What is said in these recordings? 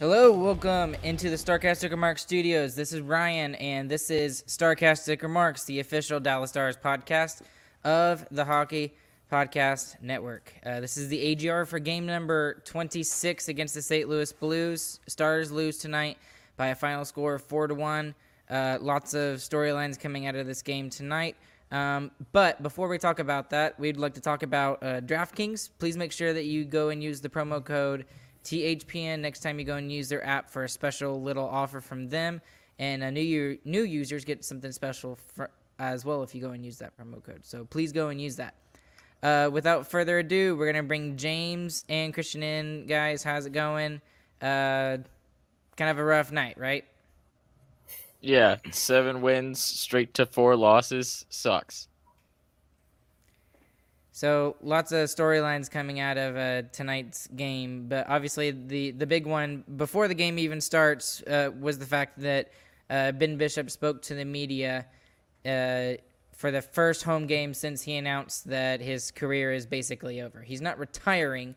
Hello, welcome into the Starcast Sticker Marks studios. This is Ryan, and this is Starcast Sticker Marks, the official Dallas Stars podcast of the Hockey Podcast Network. Uh, this is the AGR for game number 26 against the St. Louis Blues. Stars lose tonight by a final score of 4 to 1. Uh, lots of storylines coming out of this game tonight. Um, but before we talk about that, we'd like to talk about uh, DraftKings. Please make sure that you go and use the promo code THPN next time you go and use their app for a special little offer from them. And uh, new year, new users get something special for, as well if you go and use that promo code. So please go and use that. Uh, without further ado, we're gonna bring James and Christian in, guys. How's it going? Uh, kind of a rough night, right? Yeah, seven wins straight to four losses sucks. So lots of storylines coming out of uh, tonight's game, but obviously the the big one before the game even starts uh, was the fact that uh, Ben Bishop spoke to the media uh, for the first home game since he announced that his career is basically over. He's not retiring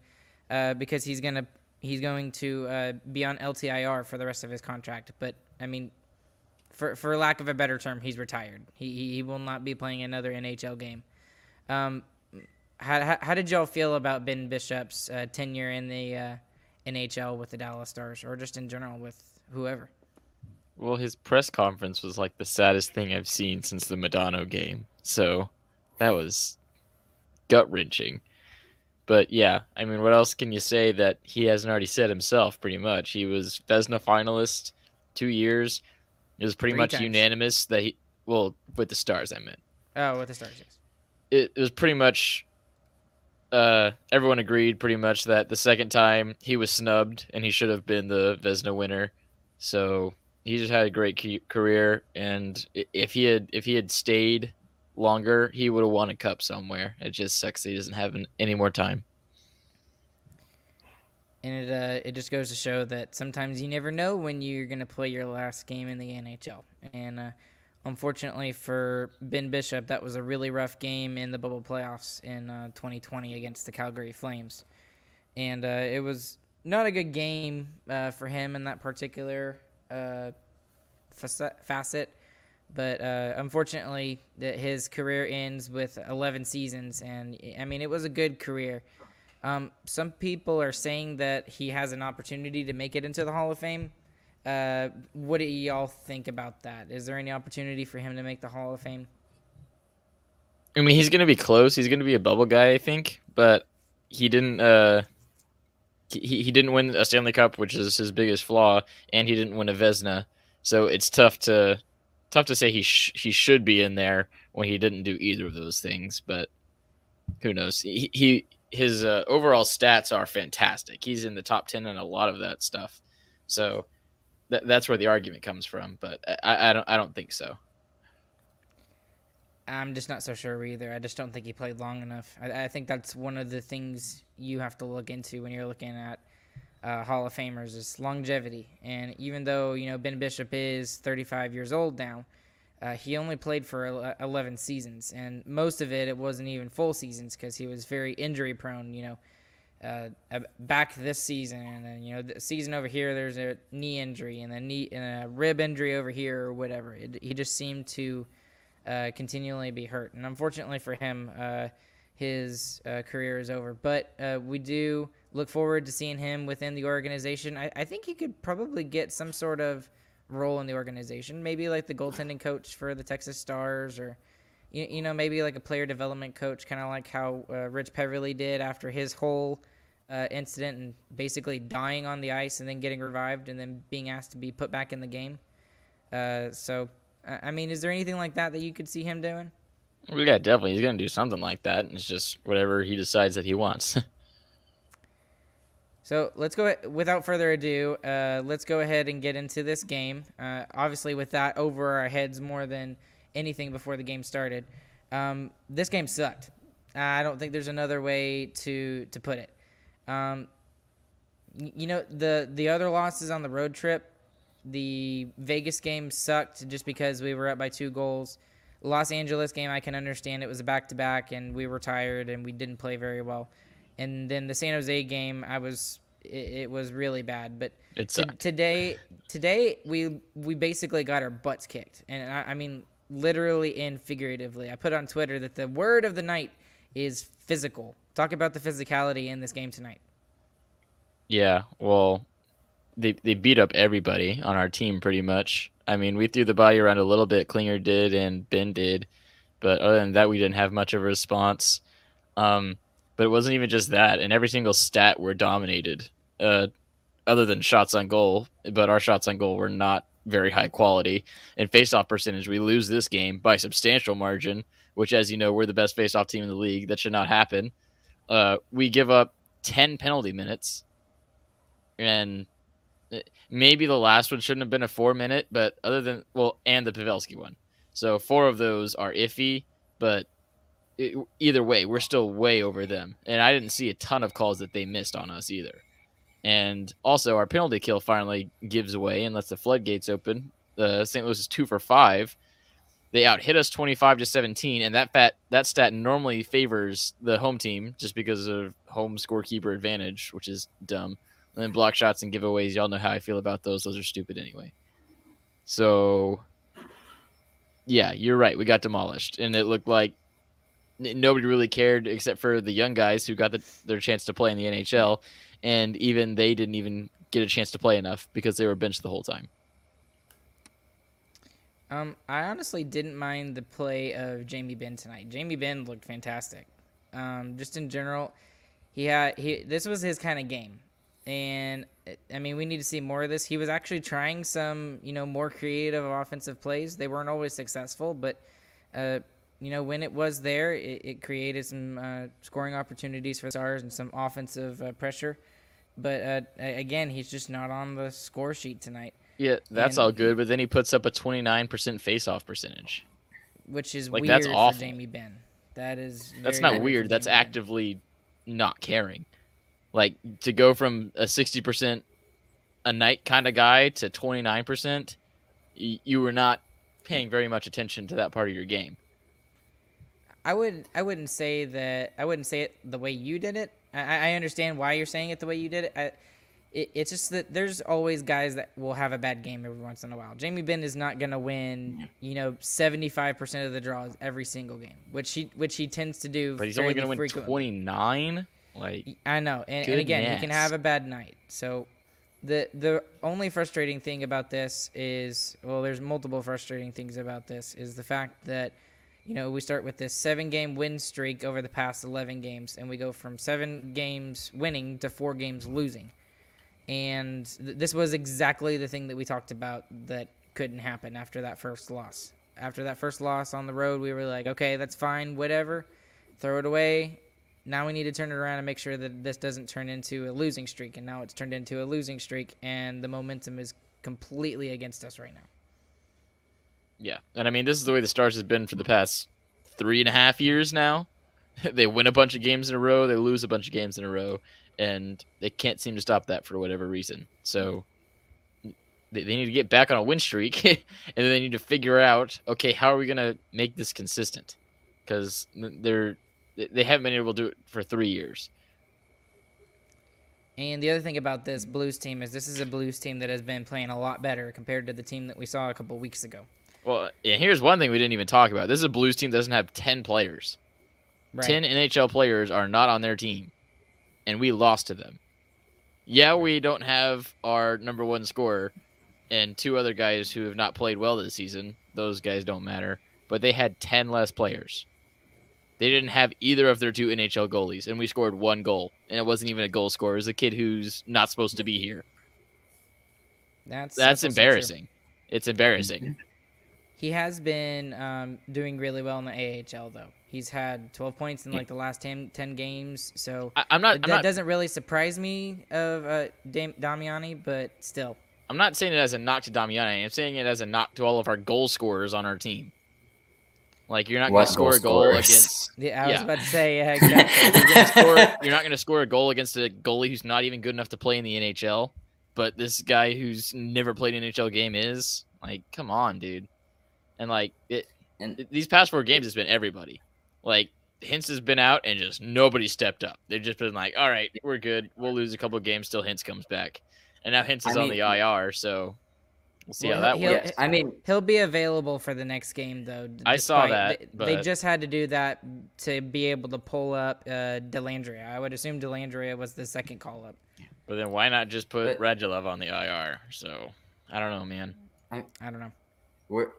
uh, because he's gonna he's going to uh, be on LTIR for the rest of his contract. But I mean, for for lack of a better term, he's retired. He he will not be playing another NHL game. Um, how, how, how did y'all feel about Ben Bishop's uh, tenure in the uh, NHL with the Dallas Stars, or just in general with whoever? Well, his press conference was like the saddest thing I've seen since the Madonna game. So that was gut wrenching. But yeah, I mean, what else can you say that he hasn't already said himself? Pretty much, he was Vezina finalist two years. It was pretty Three much times. unanimous that he, well, with the Stars, I meant. Oh, with the Stars, yes. it, it was pretty much uh, everyone agreed pretty much that the second time he was snubbed and he should have been the Vezina winner. So he just had a great career, and if he had if he had stayed longer, he would have won a cup somewhere. It just sucks that he doesn't have an, any more time. And it uh, it just goes to show that sometimes you never know when you're gonna play your last game in the NHL. And uh, unfortunately for Ben Bishop, that was a really rough game in the bubble playoffs in uh, 2020 against the Calgary Flames. And uh, it was not a good game uh, for him in that particular uh, facet. But uh, unfortunately, his career ends with 11 seasons, and I mean it was a good career. Um, some people are saying that he has an opportunity to make it into the Hall of Fame. Uh, what do y'all think about that? Is there any opportunity for him to make the Hall of Fame? I mean, he's gonna be close. He's gonna be a bubble guy, I think, but he didn't. Uh, he he didn't win a Stanley Cup, which is his biggest flaw, and he didn't win a Vezina. So it's tough to tough to say he sh- he should be in there when he didn't do either of those things. But who knows? He, he his uh, overall stats are fantastic. He's in the top ten in a lot of that stuff. So that that's where the argument comes from. But I, I don't I don't think so. I'm just not so sure either. I just don't think he played long enough. I, I think that's one of the things you have to look into when you're looking at uh, Hall of Famers is longevity. And even though you know Ben Bishop is 35 years old now, uh, he only played for 11 seasons, and most of it it wasn't even full seasons because he was very injury prone. You know, uh, back this season, and then you know the season over here, there's a knee injury, and a knee and a rib injury over here, or whatever. It, he just seemed to uh, continually be hurt, and unfortunately for him, uh, his uh, career is over. But uh, we do look forward to seeing him within the organization. I, I think he could probably get some sort of role in the organization, maybe like the goaltending coach for the Texas Stars, or you, know maybe like a player development coach, kind of like how uh, Rich Peverley did after his whole uh, incident and basically dying on the ice and then getting revived and then being asked to be put back in the game. Uh, so, I mean, is there anything like that that you could see him doing? Well, yeah, definitely. He's gonna do something like that. It's just whatever he decides that he wants. so let's go. Without further ado, uh, let's go ahead and get into this game. Uh, obviously, with that over our heads more than anything before the game started, um, this game sucked. I don't think there's another way to to put it. Um, you know the the other losses on the road trip, the Vegas game sucked just because we were up by two goals. Los Angeles game, I can understand it was a back to back and we were tired and we didn't play very well. And then the San Jose game, I was it, it was really bad. But t- today, today we we basically got our butts kicked, and I, I mean literally and figuratively. I put on Twitter that the word of the night is physical. Talk about the physicality in this game tonight. Yeah, well, they they beat up everybody on our team pretty much. I mean, we threw the body around a little bit. Klinger did and Ben did, but other than that, we didn't have much of a response. Um, but it wasn't even just that. And every single stat we're dominated, uh, other than shots on goal. But our shots on goal were not very high quality. And face-off percentage, we lose this game by substantial margin. Which, as you know, we're the best face-off team in the league. That should not happen. Uh, we give up ten penalty minutes, and maybe the last one shouldn't have been a four minute, but other than well, and the Pavelski one. So four of those are iffy, but it, either way, we're still way over them. And I didn't see a ton of calls that they missed on us either. And also, our penalty kill finally gives away and lets the floodgates open. Uh, St. Louis is two for five. They out hit us 25 to 17, and that fat, that stat normally favors the home team just because of home scorekeeper advantage, which is dumb. And then block shots and giveaways, y'all know how I feel about those. Those are stupid anyway. So, yeah, you're right. We got demolished, and it looked like nobody really cared except for the young guys who got the, their chance to play in the NHL, and even they didn't even get a chance to play enough because they were benched the whole time. Um, I honestly didn't mind the play of Jamie Benn tonight. Jamie Benn looked fantastic. Um, just in general, he had he. This was his kind of game and I mean, we need to see more of this. He was actually trying some, you know, more creative offensive plays. They weren't always successful, but, uh, you know, when it was there, it, it created some uh, scoring opportunities for the Stars and some offensive uh, pressure. But uh, again, he's just not on the score sheet tonight. Yeah, that's and, all good. But then he puts up a 29% face-off percentage, which is like, weird that's awful. for Jamie Benn. That is. That's not weird. That's actively not caring. Like to go from a 60% a night kind of guy to 29%, you were not paying very much attention to that part of your game. I would I wouldn't say that I wouldn't say it the way you did it. I, I understand why you're saying it the way you did it. I, it. It's just that there's always guys that will have a bad game every once in a while. Jamie Benn is not gonna win, you know, 75% of the draws every single game, which he which he tends to do. But he's only gonna win 29. Like I know, and, and again, he can have a bad night. So the the only frustrating thing about this is well, there's multiple frustrating things about this is the fact that you know we start with this seven game win streak over the past 11 games, and we go from seven games winning to four games losing. And th- this was exactly the thing that we talked about that couldn't happen after that first loss. After that first loss on the road, we were like, okay, that's fine, whatever, throw it away now we need to turn it around and make sure that this doesn't turn into a losing streak. And now it's turned into a losing streak, and the momentum is completely against us right now. Yeah, and I mean this is the way the Stars has been for the past three and a half years now. they win a bunch of games in a row, they lose a bunch of games in a row, and they can't seem to stop that for whatever reason. So they, they need to get back on a win streak, and then they need to figure out, okay, how are we gonna make this consistent? Because they're they haven't been able to do it for three years. And the other thing about this Blues team is this is a Blues team that has been playing a lot better compared to the team that we saw a couple weeks ago. Well, yeah, here's one thing we didn't even talk about. This is a Blues team that doesn't have 10 players. Right. 10 NHL players are not on their team, and we lost to them. Yeah, we don't have our number one scorer and two other guys who have not played well this season. Those guys don't matter, but they had 10 less players. They didn't have either of their two NHL goalies, and we scored one goal, and it wasn't even a goal scorer. It was a kid who's not supposed to be here. That's That's true. embarrassing. It's embarrassing. He has been um, doing really well in the AHL though. He's had 12 points in like the last 10, 10 games, so I, I'm not. that I'm not. doesn't really surprise me of uh, Dam- Damiani, but still. I'm not saying it as a knock to Damiani. I'm saying it as a knock to all of our goal scorers on our team. Like you're not going to score a goal scorers? against. Yeah, I was Yeah. about to say yeah, exactly. You're, gonna score, you're not going to score a goal against a goalie who's not even good enough to play in the NHL. But this guy who's never played an NHL game is like, come on, dude. And like it, And- it- these past four games, it's been everybody. Like Hintz has been out and just nobody stepped up. They've just been like, all right, we're good. We'll lose a couple of games till Hintz comes back. And now Hintz I is on mean- the IR, so we'll see Well, how that works. I mean, He'll be available for the next game, though. d- I saw that, They, they just had to do that to be able to pull up uh, Dellandrea. I would assume Dellandrea was the second call up. But then why not just put But- Radulov on the IR? So I don't know, man. I don't know. we're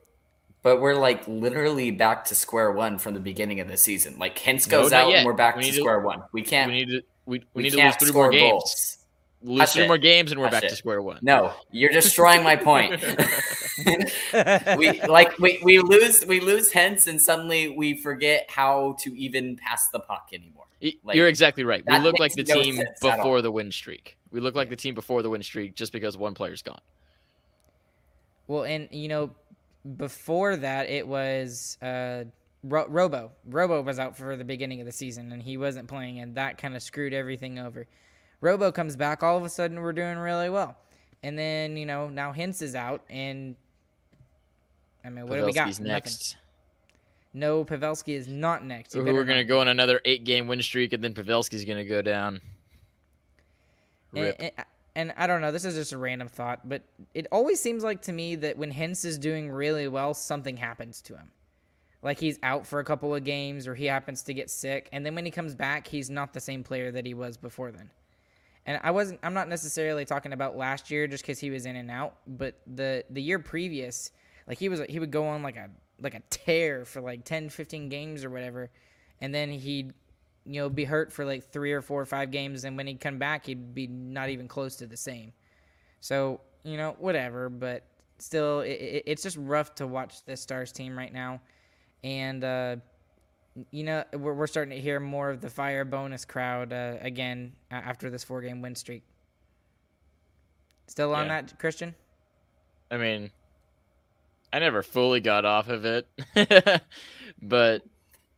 but we're like literally back to square one from the beginning of the season. Like Hintz goes not out yet. and we're back We to need to- square one. We can't. we need to we, we, we need to lose can't three score more games. goals. Lose Hush three it. more games and we're Hush back to square one. No, you're destroying my point. we like we, we lose we lose Hintz and suddenly we forget how to even pass the puck anymore. Like, You're exactly right. We look like the no team sense at all. before the win streak. We look like the team before the win streak just because one player's gone. Well, and you know, before that, it was uh, Ro- Robo. Robo was out for the beginning of the season, and he wasn't playing, and that kind of screwed everything over. Robo comes back, all of a sudden, we're doing really well, and then you know now Hintz is out, and I mean, what do we got? Pavelski's Nothing. next. No, Pavelski is not next. We're gonna go on another eight game win streak and then Pavelski's gonna go down. And, and, and I don't know. This is just a random thought, but it always seems like to me that when Hintz is doing really well, something happens to him. Like he's out for a couple of games, or he happens to get sick, and then when he comes back, he's not the same player that he was before then. And I wasn't. I'm not necessarily talking about last year, just because he was in and out, but the the year previous, like he was he would go on like a like a tear for like 10, 15 games or whatever, and then he'd you know be hurt for like three or four or five games, and when he'd come back, he'd be not even close to the same. So you know whatever, but still, it, it, it's just rough to watch this Stars team right now, and uh, you know we're, we're starting to hear more of the fire Bowness crowd uh, again after this four game win streak. Still on Yeah. that, Christian? I mean, I never fully got off of it, but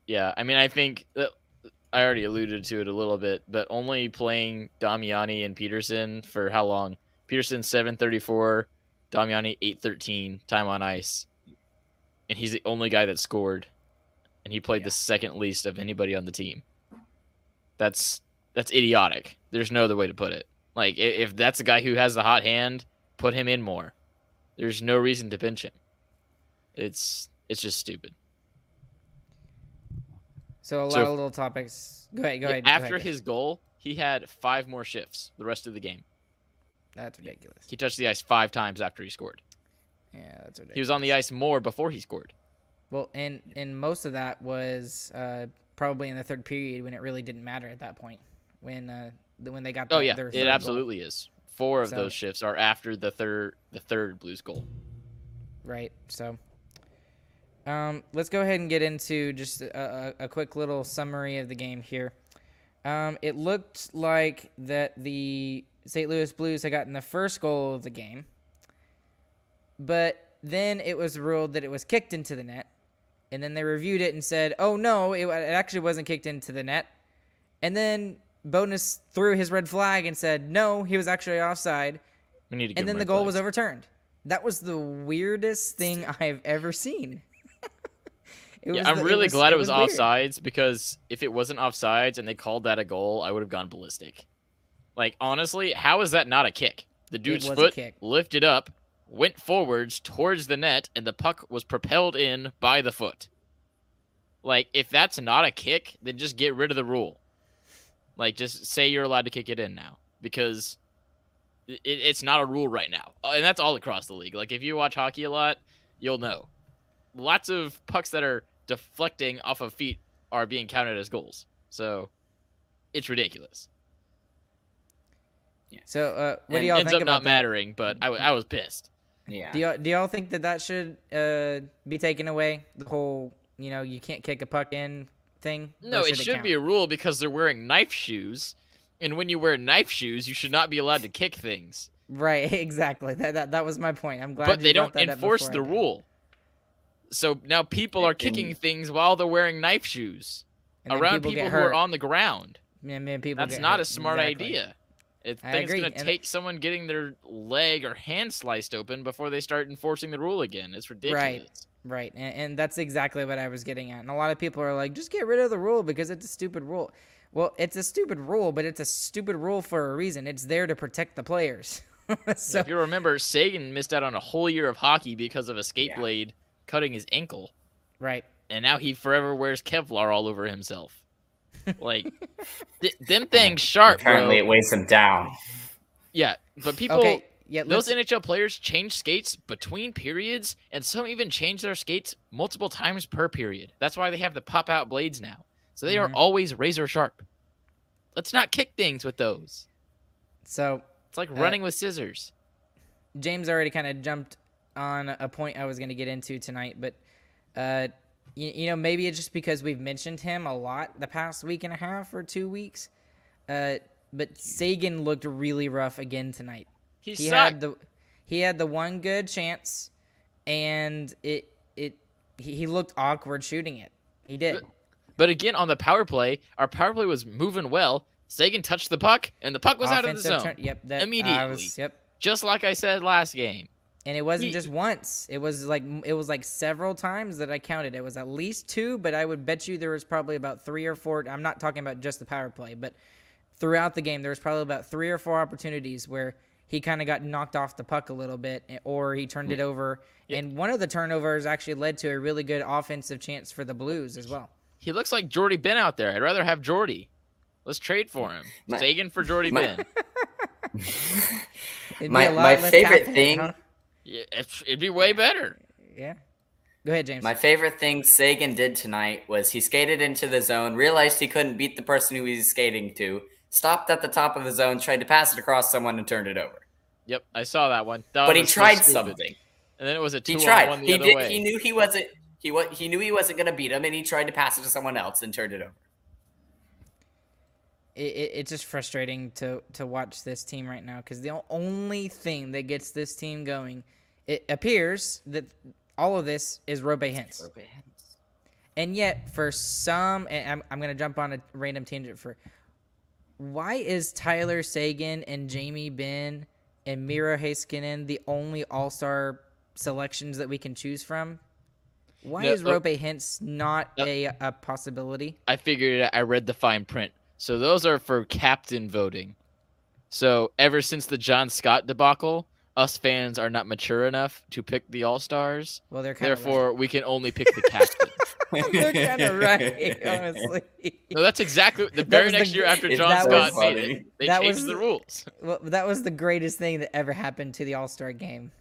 yeah, I mean, I think that I already alluded to it a little bit, but only playing Damiani and Peterson for how long? Peterson seven thirty four, Damiani eight thirteen time on ice, and he's the only guy that scored, and he played the second least of anybody on the team. That's that's idiotic. There's no other way to put it. Like if that's a guy who has the hot hand, put him in more. There's no reason to pinch him. It's it's just stupid. So a lot So of little topics. Go ahead. Go Yeah, ahead. go After ahead. his goal, he had five more shifts the rest of the game. that's ridiculous. He touched the ice five times after he scored. Yeah, that's ridiculous. He was on the ice more before he scored. Well, and and most of that was uh, probably in the third period when it really didn't matter at that point when uh, when they got. Oh yeah, their it third goal. absolutely is. Four of So- those shifts are after the third the third Blues goal. Right. So, um, let's go ahead and get into just a, a, quick little summary of the game here. Um, it looked like that the St. Louis Blues had gotten the first goal of the game, but then it was ruled that it was kicked into the net, and then they reviewed it and said, "Oh no, it, it actually wasn't kicked into the net," and then Bowness threw his red flag and said, "No, he was actually offside." We need to. and then the goal was overturned. That was the weirdest thing I've ever seen. It Yeah, I'm the- really glad it was, weird. offsides because if it wasn't offsides and they called that a goal, I would have gone ballistic. Like honestly, how is that not a kick? The dude's foot lifted up, went forwards towards the net, and the puck was propelled in by the foot. Like if that's not a kick, then just get rid of the rule. Like just say you're allowed to kick it in now because it, it's not a rule right now, Uh, and that's all across the league. Like if you watch hockey a lot, you'll know lots of pucks that are deflecting off of feet are being counted as goals. So it's ridiculous. Yeah. So, uh, what And do y'all Ends think up about not that? mattering, but I, w- I was pissed. Yeah. Do y'all, do y'all think that that should uh, be taken away? The whole, you know, you can't kick a puck in thing. Or No, it should should count? be a rule because they're wearing knife shoes, and when you wear knife shoes, you should not be allowed to kick things. right. Exactly. That, that that was my point. I'm glad. but you they don't that up enforce before the I rule. So now people are kicking And- things while they're wearing knife shoes around people people, who are on the ground. And then people That's not hurt. a smart Exactly. idea. It, I thing's agree, gonna and- take someone getting their leg or hand sliced open before they start enforcing the rule again. It's ridiculous. Right, and, and that's exactly what I was getting at. And a lot of people are like, just get rid of the rule because it's a stupid rule. Well, it's a stupid rule, but it's a stupid rule for a reason. It's there to protect the players. so if you remember, Seguin missed out on a whole year of hockey because of a skate Yeah. blade cutting his ankle. right, and now he forever wears Kevlar all over himself. Like, th- them things sharp, Apparently, bro. it weighs him down. Yeah, but people, okay, yeah. those Let's, NHL players change skates between periods, and some even change their skates multiple times per period. That's why they have the pop out blades now. So they are Mhm. always razor sharp. Let's not kick things with those. so It's like Uh, running with scissors. James already kind of jumped on a point I was going to get into tonight, but uh, you, you know, maybe it's just because we've mentioned him a lot the past week and a half or two weeks. Uh, but Seguin looked really rough again tonight. He, he had the he had the one good chance, and it it he, he looked awkward shooting it. He did. But again, on the power play, our power play was moving well. Seguin touched the puck, and the puck was out of the zone. turn- yep, that, immediately. was, yep. Just like I said last game. And it wasn't He- just once. It was like it was like several times that I counted. It was at least two, but I would bet you there was probably about three or four. I'm not talking about just the power play, but throughout the game there was probably about three or four opportunities where he kind of got knocked off the puck a little bit, eh, or he turned it over. And one of the turnovers actually led to a really good offensive chance for the Blues as well. He looks like Jordie Benn out there. I'd rather have Jordie. Let's trade for him. My- Seguin for Jordie my- Benn. My- my favorite thing- hit, huh? Yeah, it's- it'd be way better. Yeah. Go ahead, James. My favorite thing Seguin did tonight was he skated into the zone, realized he couldn't beat the person who he was skating to, stopped at the top of the zone, tried to pass it across someone, and turned it over. Yep, I saw that one. That but he was so tried something. and then it was a two He on tried. one the He other did. way. He knew he wasn't. He wa- He knew he wasn't going to beat him, and he tried to pass it to someone else and turned it over. It, it, it's just frustrating to to watch this team right now because the only thing that gets this team going, it appears that all of this is Roope Hintz. And yet, for some, and I'm, I'm going to jump on a random tangent for why is Tyler Seguin and Jamie Benn and Miro Heiskanen the only All Star selections that we can choose from? Why No, is uh, Roope Hintz not no. a, a possibility? I figured it out. I read the fine print. So those are for captain voting. So ever since the John Scott debacle, us fans are not mature enough to pick the All Stars. Well, they're Therefore, we can only pick the captain. they're kind of right, honestly. no, that's exactly the That very was the next year after John Scott was- made it. They That changed was- the rules. Well, that was the greatest thing that ever happened to the All Star game.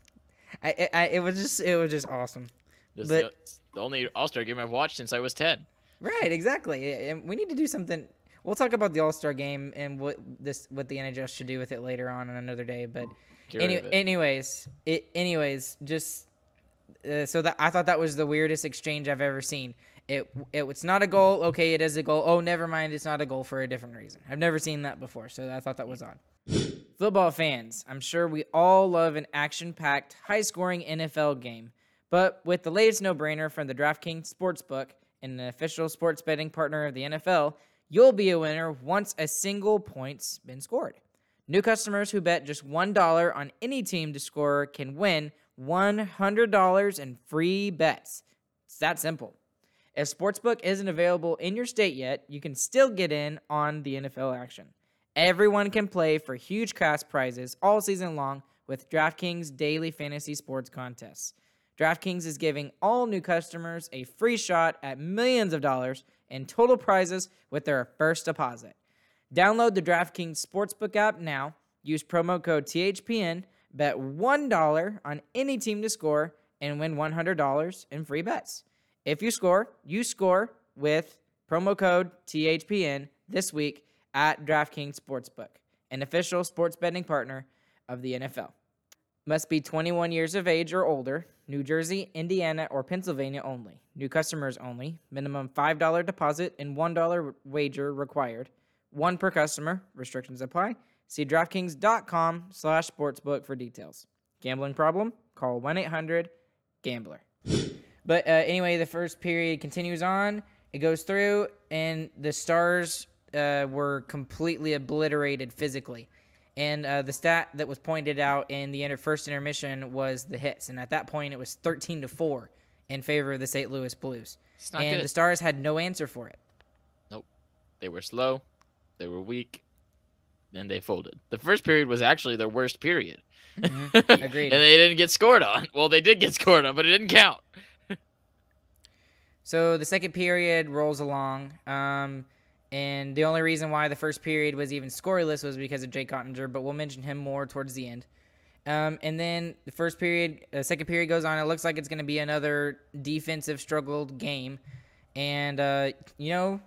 I, I, it was just, it was just awesome. This But- is the only All Star game I've watched since I was ten. Right, exactly. And we need to do something. We'll talk about the All Star game and what this, what the NHL should do with it later on on another day. But Get any, it. anyways, it, anyways, just uh, so that I thought that was the weirdest exchange I've ever seen. It, it it's not a goal. Okay, it is a goal. Oh, never mind. It's not a goal for a different reason. I've never seen that before, so I thought that was odd. Football fans, I'm sure we all love an action-packed, high-scoring NFL game. But with the latest no-brainer from the DraftKings Sportsbook and an official sports betting partner of the NFL, you'll be a winner once a single point's been scored. New customers who bet just $1 on any team to score can win $100 in free bets. It's that simple. If Sportsbook isn't available in your state yet, you can still get in on the NFL action. Everyone can play for huge cash prizes all season long with DraftKings daily fantasy sports contests. DraftKings is giving all new customers a free shot at millions of dollars in total prizes with their first deposit. Download the DraftKings Sportsbook app now. Use promo code THPN. Bet $1 on any team to score and win $100 in free bets. If you score, you score with promo code THPN this week at DraftKings Sportsbook, an official sports betting partner of the NFL. Must be 21 years of age or older. New Jersey, Indiana, or Pennsylvania only. New customers only. Minimum $5 deposit and $1 wager required. One per customer. Restrictions apply. See DraftKings.com slash sportsbook for details. Gambling problem? Call 1-800-GAMBLER. But uh, anyway, the first period continues on. It goes through, and the Stars uh, were completely obliterated physically. And uh, the stat that was pointed out in the inter- first intermission was the hits, and at that point it was 13 to four in favor of the St. Louis Blues. And good. the Stars had no answer for it. Nope. They were slow. They were weak. Then they folded. The first period was actually their worst period. Mm-hmm. Agreed. and they didn't get scored on. Well, they did get scored on, but it didn't count. So the second period rolls along, um, and the only reason why the first period was even scoreless was because of Jake Oettinger, but we'll mention him more towards the end. Um, and then the first period, uh, second period goes on. It looks like it's going to be another defensive struggled game, and uh, you know,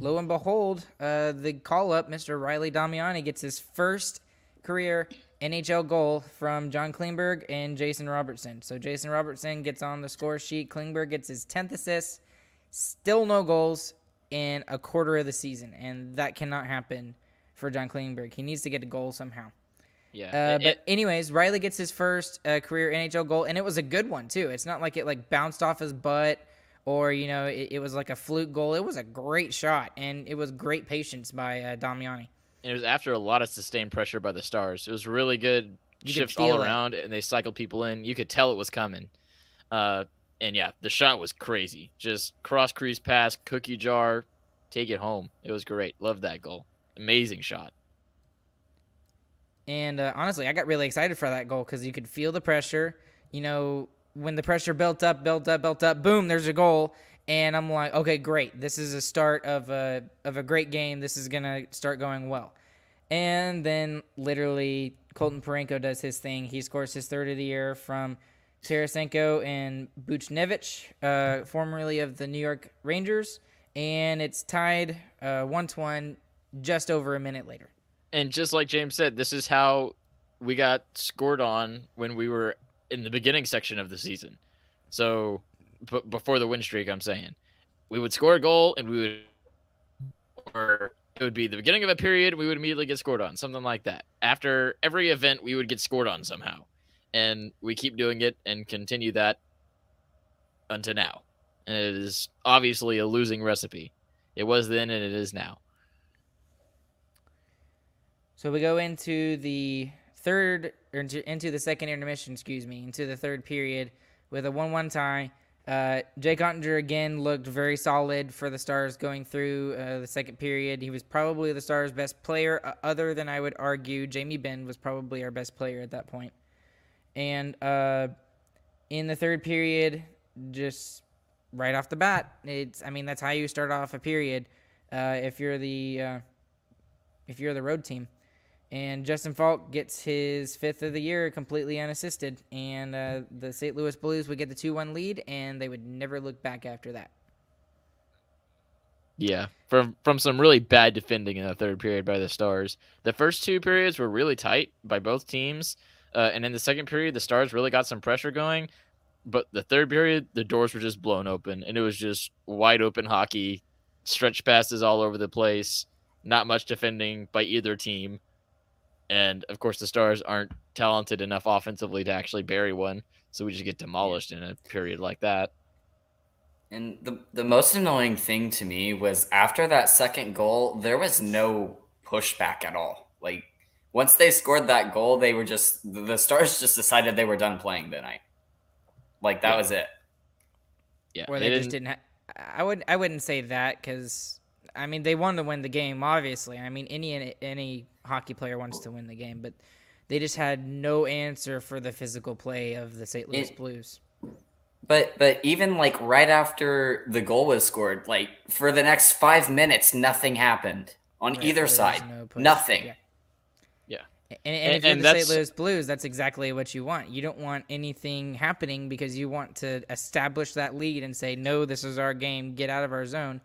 lo and behold, uh, the call up, Mr. Riley Damiani gets his first career NHL goal from John Klingberg and Jason Robertson. So Jason Robertson gets on the score sheet. Klingberg gets his 10th assist. Still no goals in a quarter of the season, and that cannot happen for John Klingberg. He needs to get a goal somehow. Yeah. Uh, it- but it- anyways, Riley gets his first uh, career NHL goal, and it was a good one too. It's not like it like bounced off his butt or you know it, it was like a fluke goal. It was a great shot, and it was great patience by uh, Damiani. it was after a lot of sustained pressure by the Stars. It was really good You shifts all it. around, and they cycled people in. You could tell it was coming. Uh, and yeah, the shot was crazy. Just cross crease pass, cookie jar, take it home. It was great. Loved that goal. Amazing shot. And uh, honestly, I got really excited for that goal because you could feel the pressure. You know, when the pressure built up, built up, built up, boom, there's a goal. And I'm like, okay, great. This is a start of a of a great game. This is gonna start going well. And then literally, Colton Parayko does his thing. He scores his third of the year from Tarasenko and Buchnevich, uh, formerly of the New York Rangers, and it's tied uh, one to one just over a minute later. And just like James said, this is how we got scored on when we were in the beginning section of the season. So, b- before the win streak, I'm saying we would score a goal and we would, or it would be the beginning of a period, we would immediately get scored on, something like that. After every event, we would get scored on somehow, and we keep doing it and continue that until now. And it is obviously a losing recipe. It was then, and it is now. So we go into the third, or into, into the second intermission, excuse me, into the third period with a 1 1 tie. Uh, Jake Oettinger again looked very solid for the Stars going through uh, the second period. He was probably the Stars' best player, uh, other than I would argue Jamie Benn was probably our best player at that point. And uh, in the third period, just right off the bat, it's I mean that's how you start off a period uh, if you're the uh, if you're the road team. And Justin Faulk gets his fifth of the year completely unassisted, and uh, the St. Louis Blues would get the two-one lead, and they would never look back after that. Yeah, from from some really bad defending in the third period by the Stars. The first two periods were really tight by both teams, uh, and in the second period, the Stars really got some pressure going. But the third period, the doors were just blown open, and it was just wide open hockey, stretch passes all over the place, not much defending by either team, and of course, the Stars aren't talented enough offensively to actually bury one, so we just get demolished in a period like that. And the the most annoying thing to me was after that second goal, there was no pushback at all. Like once they scored that goal, they were just the Stars just decided they were done playing the night. Like that Yeah. was it. Yeah, Or they, just didn't. Ha- I would. I wouldn't say that because I mean they wanted to win the game. Obviously, I mean any any hockey player wants to win the game, but they just had no answer for the physical play of the St. Louis It- Blues. But but even like right after the goal was scored, like for the next five minutes, nothing happened on Right, either side. no. Nothing. Yeah. Yeah. And, and, And- if you're and the St. Louis Blues, that's exactly what you want. You don't want anything happening because you want to establish that lead and say, no, this is our game, get out of our zone.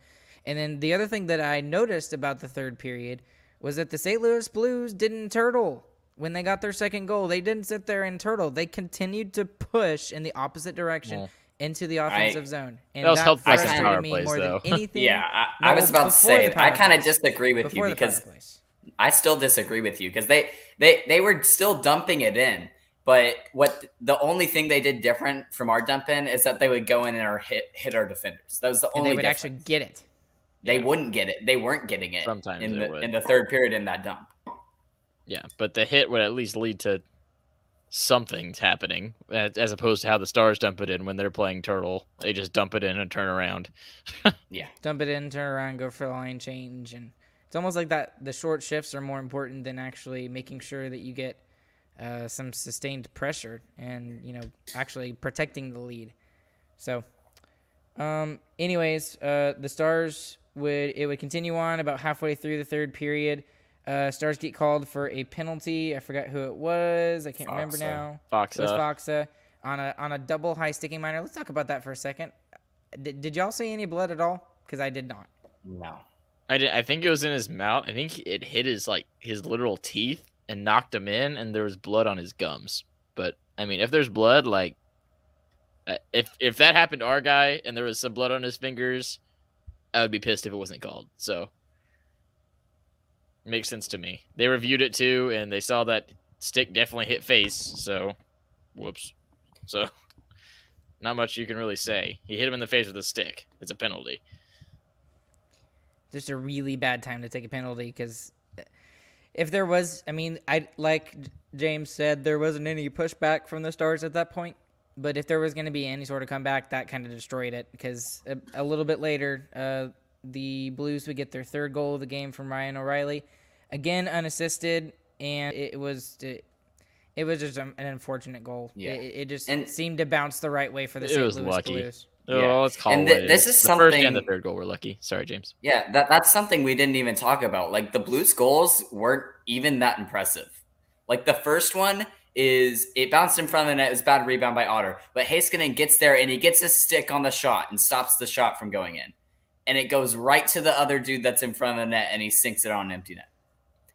And then the other thing that I noticed about the third period was that the St. Louis Blues didn't turtle when they got their second goal. They didn't sit there and turtle. They continued to push in the opposite direction Well, into the offensive zone. And That was helped by some frustrated power me plays, more though. than anything. Yeah, I, I was about to say. I kind of disagree with you Before the because plays. I still disagree with you because they they they were still dumping it in. But what the only thing they did different from our dump in is that they would go in and our hit hit our defenders. That was the and only they would difference. actually get it. they wouldn't get it. They weren't getting it Sometimes in the would. in the third period in that dump. Yeah, but the hit would at least lead to something's happening, as as opposed to how the Stars dump it in when they're playing Turtle. They just dump it in and turn around. Yeah, dump it in, turn around, go for the line change, and it's almost like that. The short shifts are more important than actually making sure that you get uh, some sustained pressure and you know actually protecting the lead. So, um, anyways, uh, the Stars would it would continue on about halfway through the third period. Uh, Stars get called for a penalty. I forgot who it was. I can't remember now. Fox, It was Faksa on a on a double high sticking minor. Let's talk about that for a second. Did, did y'all see any blood at all? Because I did not. No. I did, I think it was in his mouth. I think it hit his like his literal teeth and knocked him in, and there was blood on his gums. But I mean, if there's blood, like uh, if if that happened to our guy and there was some blood on his fingers, I would be pissed if it wasn't called. So makes sense to me. They reviewed it too, and they saw that stick definitely hit face. So whoops. So not much you can really say. He hit him in the face with a stick. It's a penalty. Just a really bad time to take a penalty because if there was, I mean, I like James said, there wasn't any pushback from the Stars at that point. But if there was going to be any sort of comeback, that kind of destroyed it because a, a little bit later, uh, the Blues would get their third goal of the game from Ryan O'Reilly, again unassisted, and it was it, it was just an unfortunate goal. Yeah. It, it just And- seemed to bounce the right way for the It St. was Louis lucky. Blues. Oh, Yeah. let's call And thi- it this is. the first and the third goal were lucky. Sorry, James. Yeah, that that's something we didn't even talk about. Like the Blues goals weren't even that impressive. Like the first one is it bounced in front of the net, it was a bad rebound by Otter. But Heiskanen gets there and he gets his stick on the shot and stops the shot from going in. And it goes right to the other dude that's in front of the net and he sinks it on an empty net.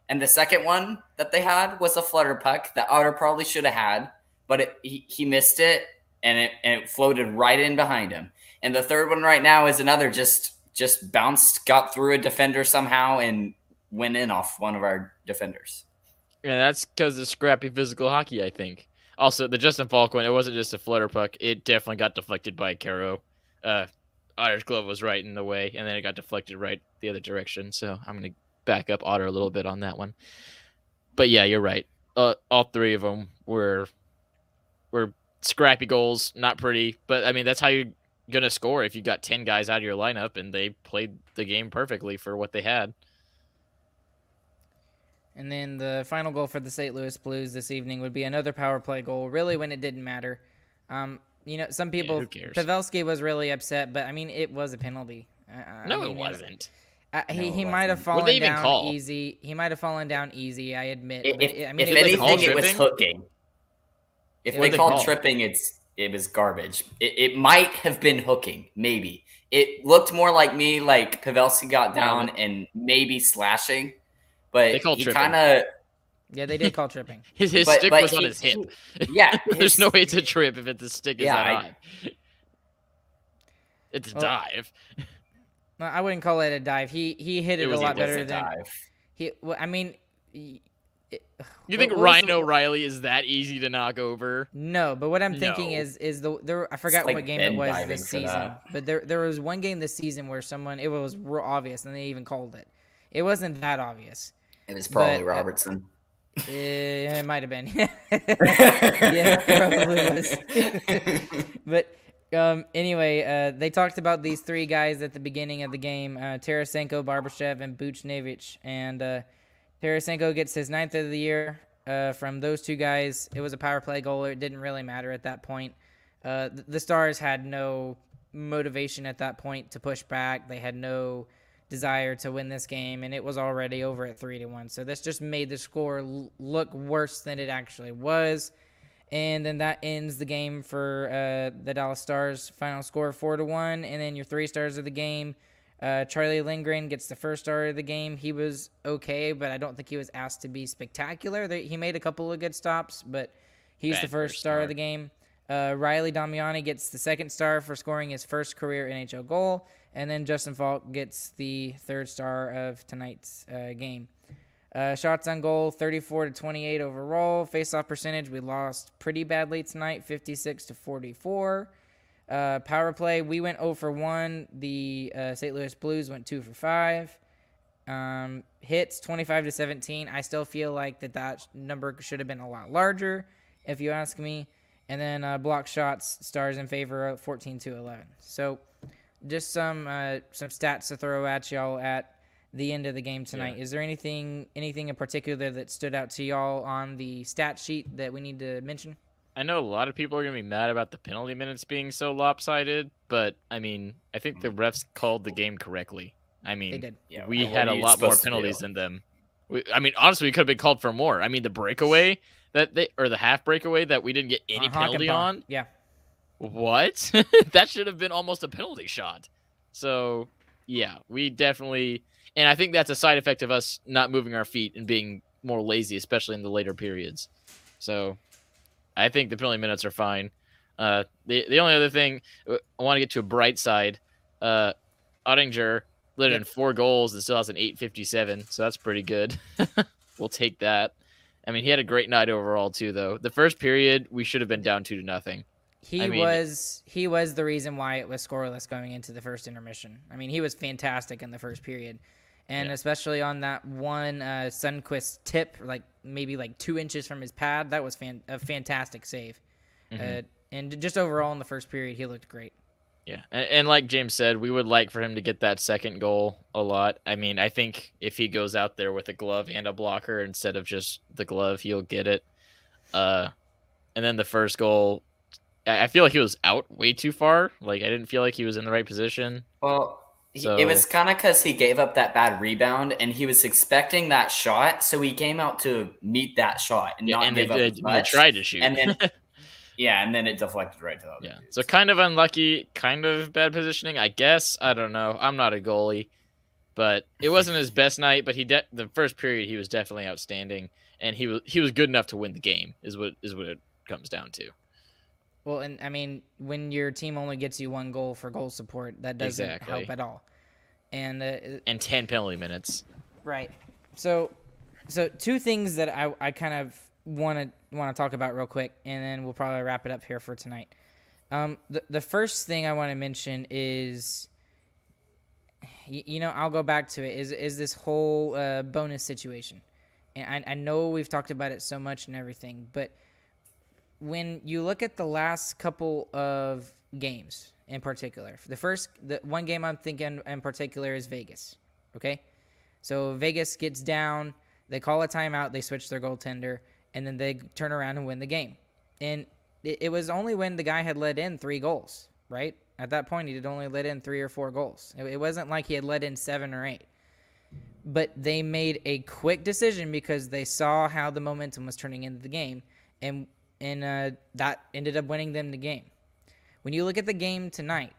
And the second one that they had was a flutter puck that Otter probably should have had, but it, he, he missed it and it and it floated right in behind him. And the third one right now is another just just bounced, got through a defender somehow, and went in off one of our defenders. Yeah, that's because of scrappy physical hockey, I think. Also, the Justin Faulk one, it wasn't just a flutter puck. It definitely got deflected by Caro. Uh, Otter's glove was right in the way, and then it got deflected right the other direction. So I'm going to back up Otter a little bit on that one. But yeah, you're right. Uh, all three of them were were scrappy goals, not pretty. But I mean, that's how you're going to score if you got 10 guys out of your lineup and they played the game perfectly for what they had. And then the final goal for the St. Louis Blues this evening would be another power play goal, really when it didn't matter. Um, you know, some people, who cares? Pavelski was really upset, but I mean, it was a penalty. Uh, I No, mean, it wasn't. Uh, he No, he might have fallen What'd they even down call? easy. He might have fallen down easy. I admit. If, but it- I mean, if it was anything, it was hooking. If It they was called called. tripping, it's it was garbage. It, it might have been hooking, maybe. It looked more like me, like Pavelski got down and maybe slashing, They but called he kind of yeah, they did call tripping. His, his But- stick but was on his hip. yeah. There's his- no way to trip if it, the stick is Yeah, that I- high. It's a Well, dive. I wouldn't call it a dive. He he hit It it, a was a lot it was better a than dive. he. Well, I mean, he- it, You think Ryan the- O'Reilly is that easy to knock over? No, but what I'm thinking No. is is the there. I forgot like what game it was this season, that. but there there was one game this season where someone it was real obvious and they even called it. It wasn't that obvious. It was probably but, uh, Robertson. Eh, it might have been. yeah, probably was. but um, anyway, uh, they talked about these three guys at the beginning of the game: uh, Tarasenko, Barbashev, and Buchnevich. And uh, Tarasenko gets his ninth of the year uh, from those two guys. It was a power play goal. It didn't really matter at that point. Uh, th- the Stars had no motivation at that point to push back. They had no desire to win this game, and it was already over at three to one. So this just made the score l- look worse than it actually was. And then that ends the game for uh, the Dallas Stars. Final score four to one. And then your three stars of the game. Uh, Charlie Lindgren gets the first star of the game. He was okay, but I don't think he was asked to be spectacular. They, he made a couple of good stops, but he's Bad the first first star of the game. Uh, Riley Damiani gets the second star for scoring his first career NHL goal, and then Justin Faulk gets the third star of tonight's uh, game. Uh, shots on goal, 34 to 28 overall. Face-off percentage, we lost pretty badly tonight, 56 to 44. Uh, power play, we went 0 for 1. The uh, St. Louis Blues went 2 for 5. Um, hits 25 to 17. I still feel like that that number should have been a lot larger, if you ask me. And then uh, block shots, stars in favor of 14 to 11. So just some uh, some stats to throw at y'all at the end of the game tonight. Is there anything anything in particular that stood out to y'all on the stat sheet that we need to mention? I know a lot of people are gonna be mad about the penalty minutes being so lopsided, but I mean, I think the refs called the game correctly. I mean, Yeah, we had a lot more to penalties than them. We, I mean, honestly, we could have been called for more. I mean, the breakaway that they or the half breakaway that we didn't get any On penalty on. Yeah. What? that should have been almost a penalty shot. So, yeah, we definitely, and I think that's a side effect of us not moving our feet and being more lazy, especially in the later periods. So, I think the penalty minutes are fine. Uh, the the only other thing uh, I want to get to a bright side, uh, Oettinger lit in four goals and still has an 857, so that's pretty good. we'll take that. I mean, he had a great night overall too, though. The first period we should have been down two to nothing. He I mean- was he was the reason why it was scoreless going into the first intermission. I mean, he was fantastic in the first period, and Yeah. especially on that one uh, Sundqvist tip, like maybe like two inches from his pad. That was fan- a fantastic save. Mm-hmm. Uh, and just overall in the first period, he looked great. Yeah, and, and like James said, we would like for him to get that second goal a lot. I mean, I think if he goes out there with a glove and a blocker instead of just the glove, he'll get it. Uh, and then the first goal, I I feel like he was out way too far. Like I didn't feel like he was in the right position. Well, he- So- it was kind of because he gave up that bad rebound, and he was expecting that shot, so he came out to meet that shot and Yeah, not and they, up they, as they tried to shoot. and then yeah, and then it deflected right to the other yeah, dudes. so kind of unlucky, kind of bad positioning, I guess. I don't know. I'm not a goalie, but it wasn't his best night. But he de- the first period he was definitely outstanding, and he was he was good enough to win the game. Is what is what it comes down to. Well, and I mean, when your team only gets you one goal for goal support, that doesn't help at all. And uh, and 10 penalty minutes. Right. So, so two things that I, I kind of want to want to talk about real quick, and then we'll probably wrap it up here for tonight. Um, the the first thing I want to mention is, y- you know, I'll go back to it. Is is this whole uh, Bowness situation? And I, I know we've talked about it so much and everything, but when you look at the last couple of games in particular, the first the one game I'm thinking in particular is Vegas. Okay, so Vegas gets down, they call a timeout, they switch their goaltender, and then they turn around and win the game. And it, it was only when the guy had let in three goals, right? At that point, he had only let in three or four goals. It, it wasn't like he had let in seven or eight. But they made a quick decision because they saw how the momentum was turning into the game, and and uh, that ended up winning them the game. When you look at the game tonight,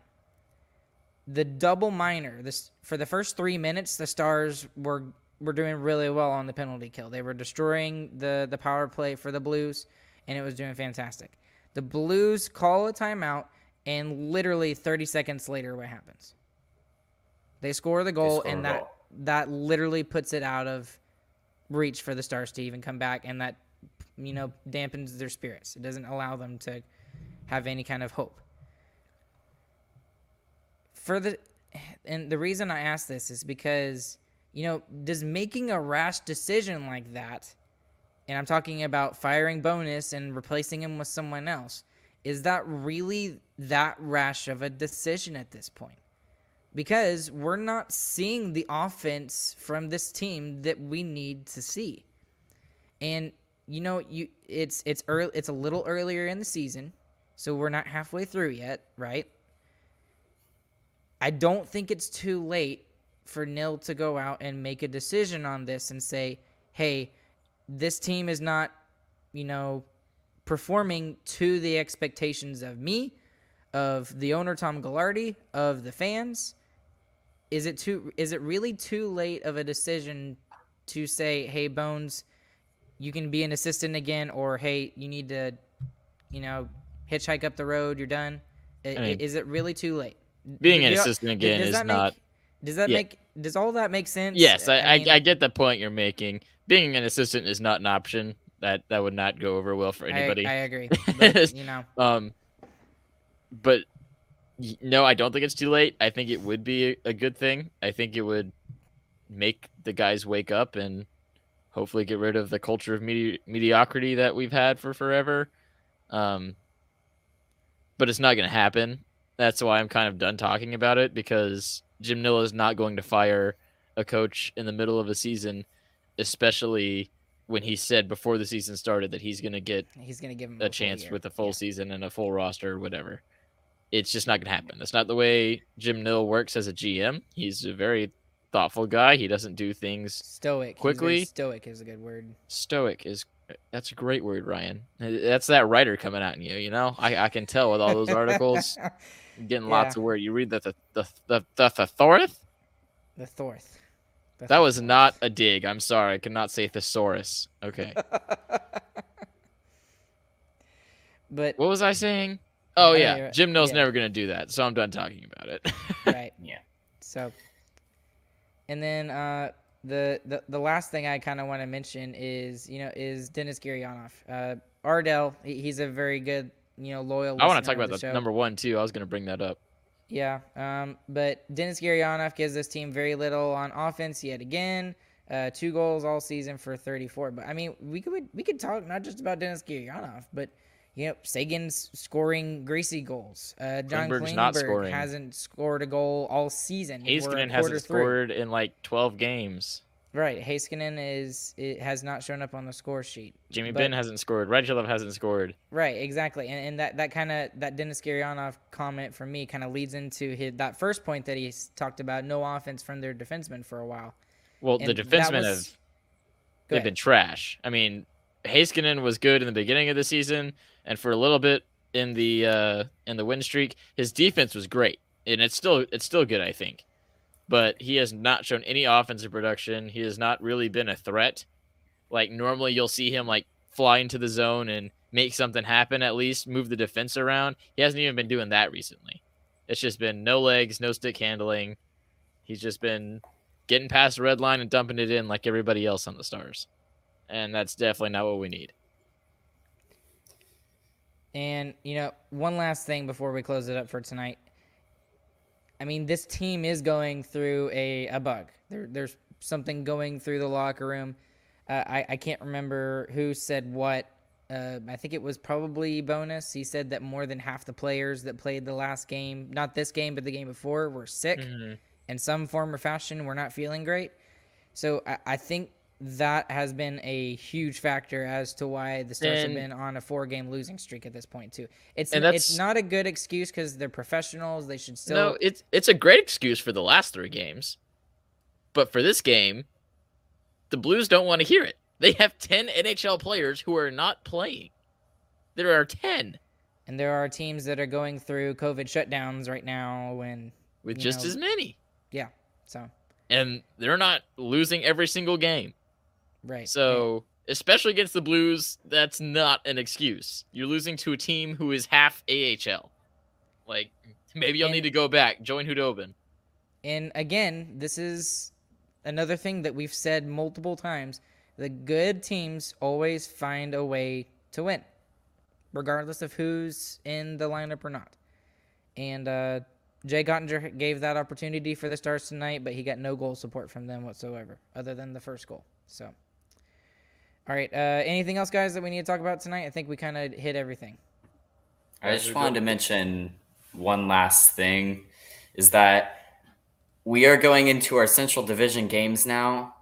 the double minor this for the first three minutes the stars were were doing really well on the penalty kill they were destroying the the power play for the blues and it was doing fantastic the blues call a timeout and literally 30 seconds later what happens they score the goal score and that goal. that literally puts it out of reach for the stars to even come back and that you know dampens their spirits. It doesn't allow them to have any kind of hope. For the and the reason I ask this is because you know does making a rash decision like that and I'm talking about firing Bowness and replacing him with someone else is that really that rash of a decision at this point? Because we're not seeing the offense from this team that we need to see. And you know you it's it's early it's a little earlier in the season So we're not halfway through yet, right? I don't think it's too late for Nill to go out and make a decision on this and say, hey, this team is not, you know, performing to the expectations of me, of the owner Tom Gagliardi, of the fans. Is it too is it really too late of a decision to say, "Hey Bones, you can be an assistant again," or "Hey, you need to, you know, hitchhike up the road. You're done." I- mean, is it really too late? Being Do an assistant again does is make- not. Does that yeah. make? Does all that make sense? Yes, I, I, mean, I get the point you're making. Being an assistant is not an option. That that would not go over well for anybody. I, agree. But, you know, Um, but no, I don't think it's too late. I think it would be a good thing. I think it would make the guys wake up and hopefully get rid of the culture of medi- mediocrity that we've had for forever. Um, but it's not going to happen. That's why I'm kind of done talking about it because Jim Nilla is not going to fire a coach in the middle of a season, especially when he said before the season started that he's going to get he's gonna give him a chance year. with a full Yeah. season and a full roster or whatever. It's just not going to happen. That's not the way Jim Nill works as a GM. He's a very thoughtful guy. He doesn't do things Stoic. Quickly. stoic is a good word. stoic. Is that's a great word, Ryan. That's that writer coming out in you. You know, I, I can tell with all those articles, getting lots of word. You read the the the the, the thesaurus. the Thorth. The That was not a dig. I'm sorry. I cannot say thesaurus. Okay. But what was I saying? Oh Oh, yeah, Jim Nill's yeah. never gonna do that. So I'm done talking about it. right. Yeah. So, and then uh, the, the the last thing I kind of want to mention is you know is Denis Gurianov. Uh, Ardell, he's a very good you know loyal. I want to talk about the show. number one too. I was gonna bring that up. Yeah, um, but Denis Gurianov gives this team very little on offense yet again. Uh, two goals all season for 34. But I mean, we could we could talk not just about Denis Gurianov, but you know, Seguin's scoring greasy goals. Uh, John Klingberg's Klingberg not scoring. hasn't scored a goal all season. We're a Heiskanen quarter hasn't scored in like 12 games. Right, Heiskanen is it has not shown up on the score sheet. Jimmy But- Benn hasn't scored. Radulov hasn't scored. Right, exactly, and, and that that kind of that Denis Gurianov comment for me kind of leads into his that first point that he talked about no offense from their defensemen for a while. Well, the And that defensemen was- have they've been trash. I mean, Heiskanen was good in the beginning of the season, and for a little bit in the uh, in the win streak, his defense was great, and it's still it's still good, I think. But he has not shown any offensive production. He has not really been a threat. Like normally, you'll see him like fly into the zone and make something happen. At least move the defense around. He hasn't even been doing that recently. It's just been no legs, no stick handling. He's just been getting past the red line and dumping it in like everybody else on the Stars. And that's definitely not what we need. And you know, one last thing before we close it up for tonight. I mean, this team is going through a, a bug. There, there's something going through the locker room. Uh, I, I can't remember who said what. Uh, I think it was probably Bowness. He said that more than half the players that played the last game, not this game, but the game before, were sick in some form or fashion. We're not feeling great. So I, I think that has been a huge factor as to why the Stars have been on a four-game losing streak at this point too. It's it's not a good excuse because they're professionals. They should still. no, it's it's a great excuse for the last three games. But for this game, the Blues don't want to hear it. They have 10 NHL players who are not playing. There are 10 and there are teams that are going through COVID shutdowns right now. When with just know- as many. yeah, so And they're not losing every single game. Right. So, especially against the Blues, that's not an excuse. You're losing to a team who is half AHL. Like, maybe you'll And- need to go back, join Khudobin. And again, this is another thing that we've said multiple times. The good teams always find a way to win, regardless of who's in the lineup or not. And uh, Jake Oettinger gave that opportunity for the Stars tonight, but he got no goal support from them whatsoever, other than the first goal. So, all right. Uh, anything else, guys, that we need to talk about tonight? I think we kind of hit everything. I just wanted to mention one last thing is that we are going into our Central Division games now,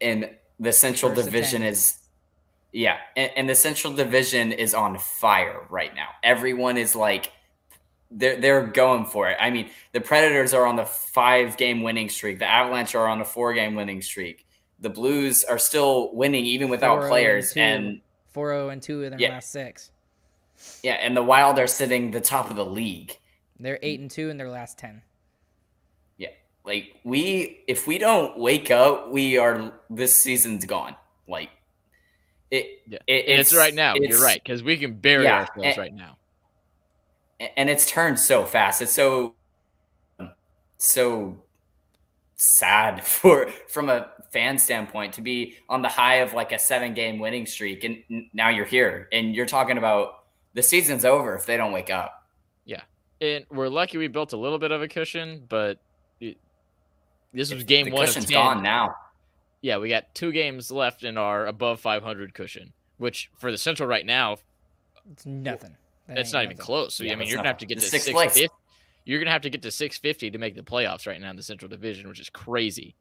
and the Central First Division is Yeah, and, and the Central Division is on fire right now. Everyone is like they're they're going for it. I mean, the Predators are on the five game winning streak. The Avalanche are on a four game winning streak. The Blues are still winning even without oh players, two. and 4-0 and two in their Yeah. last six. yeah, and the Wild are sitting the top of the league. They're eight and two in their last ten. Yeah, like we if we don't wake up, we are this season's gone. Like it, Yeah. it it's, right now. it's- You're right because we can bury Yeah, ourselves and- right now. and it's turned so fast. It's so so sad for from a fan standpoint to be on the high of like a seven game winning streak, and now you're here, and you're talking about the season's over if they don't wake up. Yeah. And we're lucky we built a little bit of a cushion, but it, this was game the one of cushion's 10. gone now. Yeah, we got two games left in our above 500 cushion, which for the Central right now, It's nothing. That it's ain't not even close. So Yeah, I mean, you're gonna have to get The to sixth place. 650. You're gonna have to get to 650 to make the playoffs right now in the Central Division, which is crazy.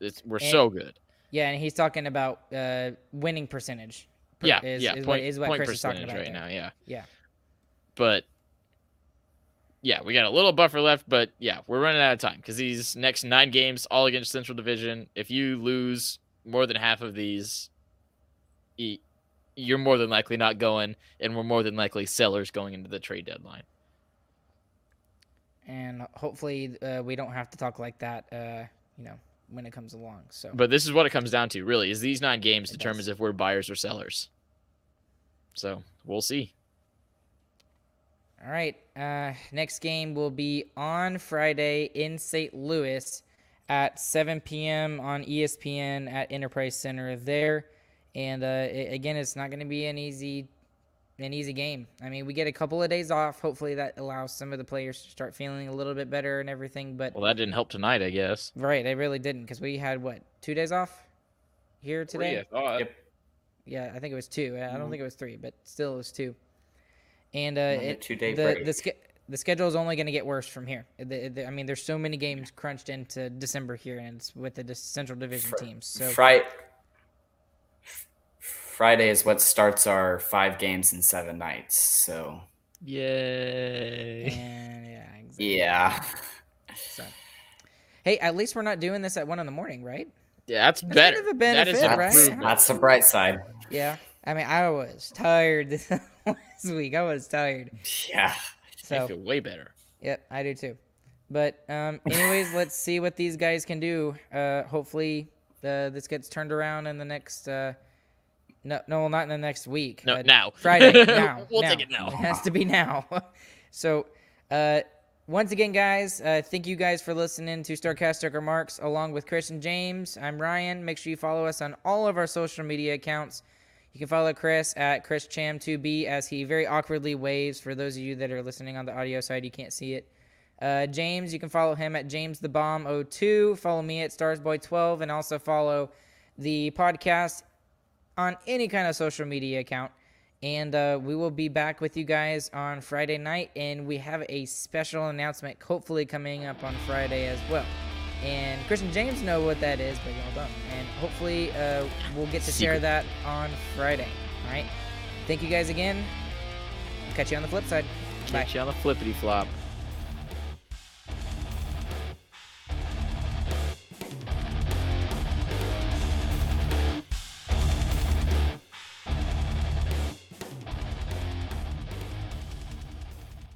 It's, we're And- so good. Yeah, and he's talking about uh, winning percentage. per- Yeah, is, yeah. is point, what, is what point Chris is talking percentage about right there. now. Yeah. Yeah. But yeah, we got a little buffer left, but yeah, we're running out of time because these next nine games, all against Central Division. If you lose more than half of these, you're more than likely not going, and we're more than likely sellers going into the trade deadline. And hopefully uh, we don't have to talk like that. Uh, you know, when it comes along. So. But this is what it comes down to, really, is these nine games It determines does. if we're buyers or sellers. So we'll see. All right. Uh, next game will be on Friday in St. Louis at 7 p.m. on ESPN at Enterprise Center there. And uh, a- again, it's not going to be an easy, an easy game. I mean, we get a couple of days off. Hopefully, that allows some of the players to start feeling a little bit better and everything. But Well, that didn't help tonight, I guess. right, it really didn't because we had what two days off here today. Yep. Yeah, I think it was two. I don't Mhm. think it was three, but still it was two. And uh, Another it, two-day the break. the sch- the schedule is only going to get worse from here. The, the, I mean, there's so many games crunched into December here, and it's with the dis- Central Division Fri- teams. So Friday, Friday is what starts our five games in seven nights. So Yay. and yeah, exactly. yeah, So, hey, at least we're not doing this at one in the morning, right? Yeah, that's That's better. kind of a benefit, an right? improvement. that's the bright side. Yeah. I mean, I was tired this week. I was tired. Yeah, so I feel way better. Yep, I do too. But um, anyways, let's see what these guys can do. Uh, hopefully, uh, this gets turned around in the next. Uh, no, no, not in the next week. No, uh, now. Friday. Now. We'll now. take it now. It has to be now. so, uh, once again, guys, uh, thank you guys for listening to Starcastic Remarks along with Chris and James. I'm Ryan. Make sure you follow us on all of our social media accounts. You can follow Chris at ChrisCham2B as he very awkwardly waves. For those of you that are listening on the audio side, you can't see it. Uh, James, you can follow him at James the Bomb 02. Follow me at Starsboy12, and also follow the podcast on any kind of social media account. And uh, we will be back with you guys on Friday night, and we have a special announcement hopefully coming up on Friday as well. And Christian James know what that is, but y'all don't. And hopefully, uh, we'll get to share that on Friday. All right. Thank you guys again. Catch you on the flip side. Bye. Catch you on the flippity flop.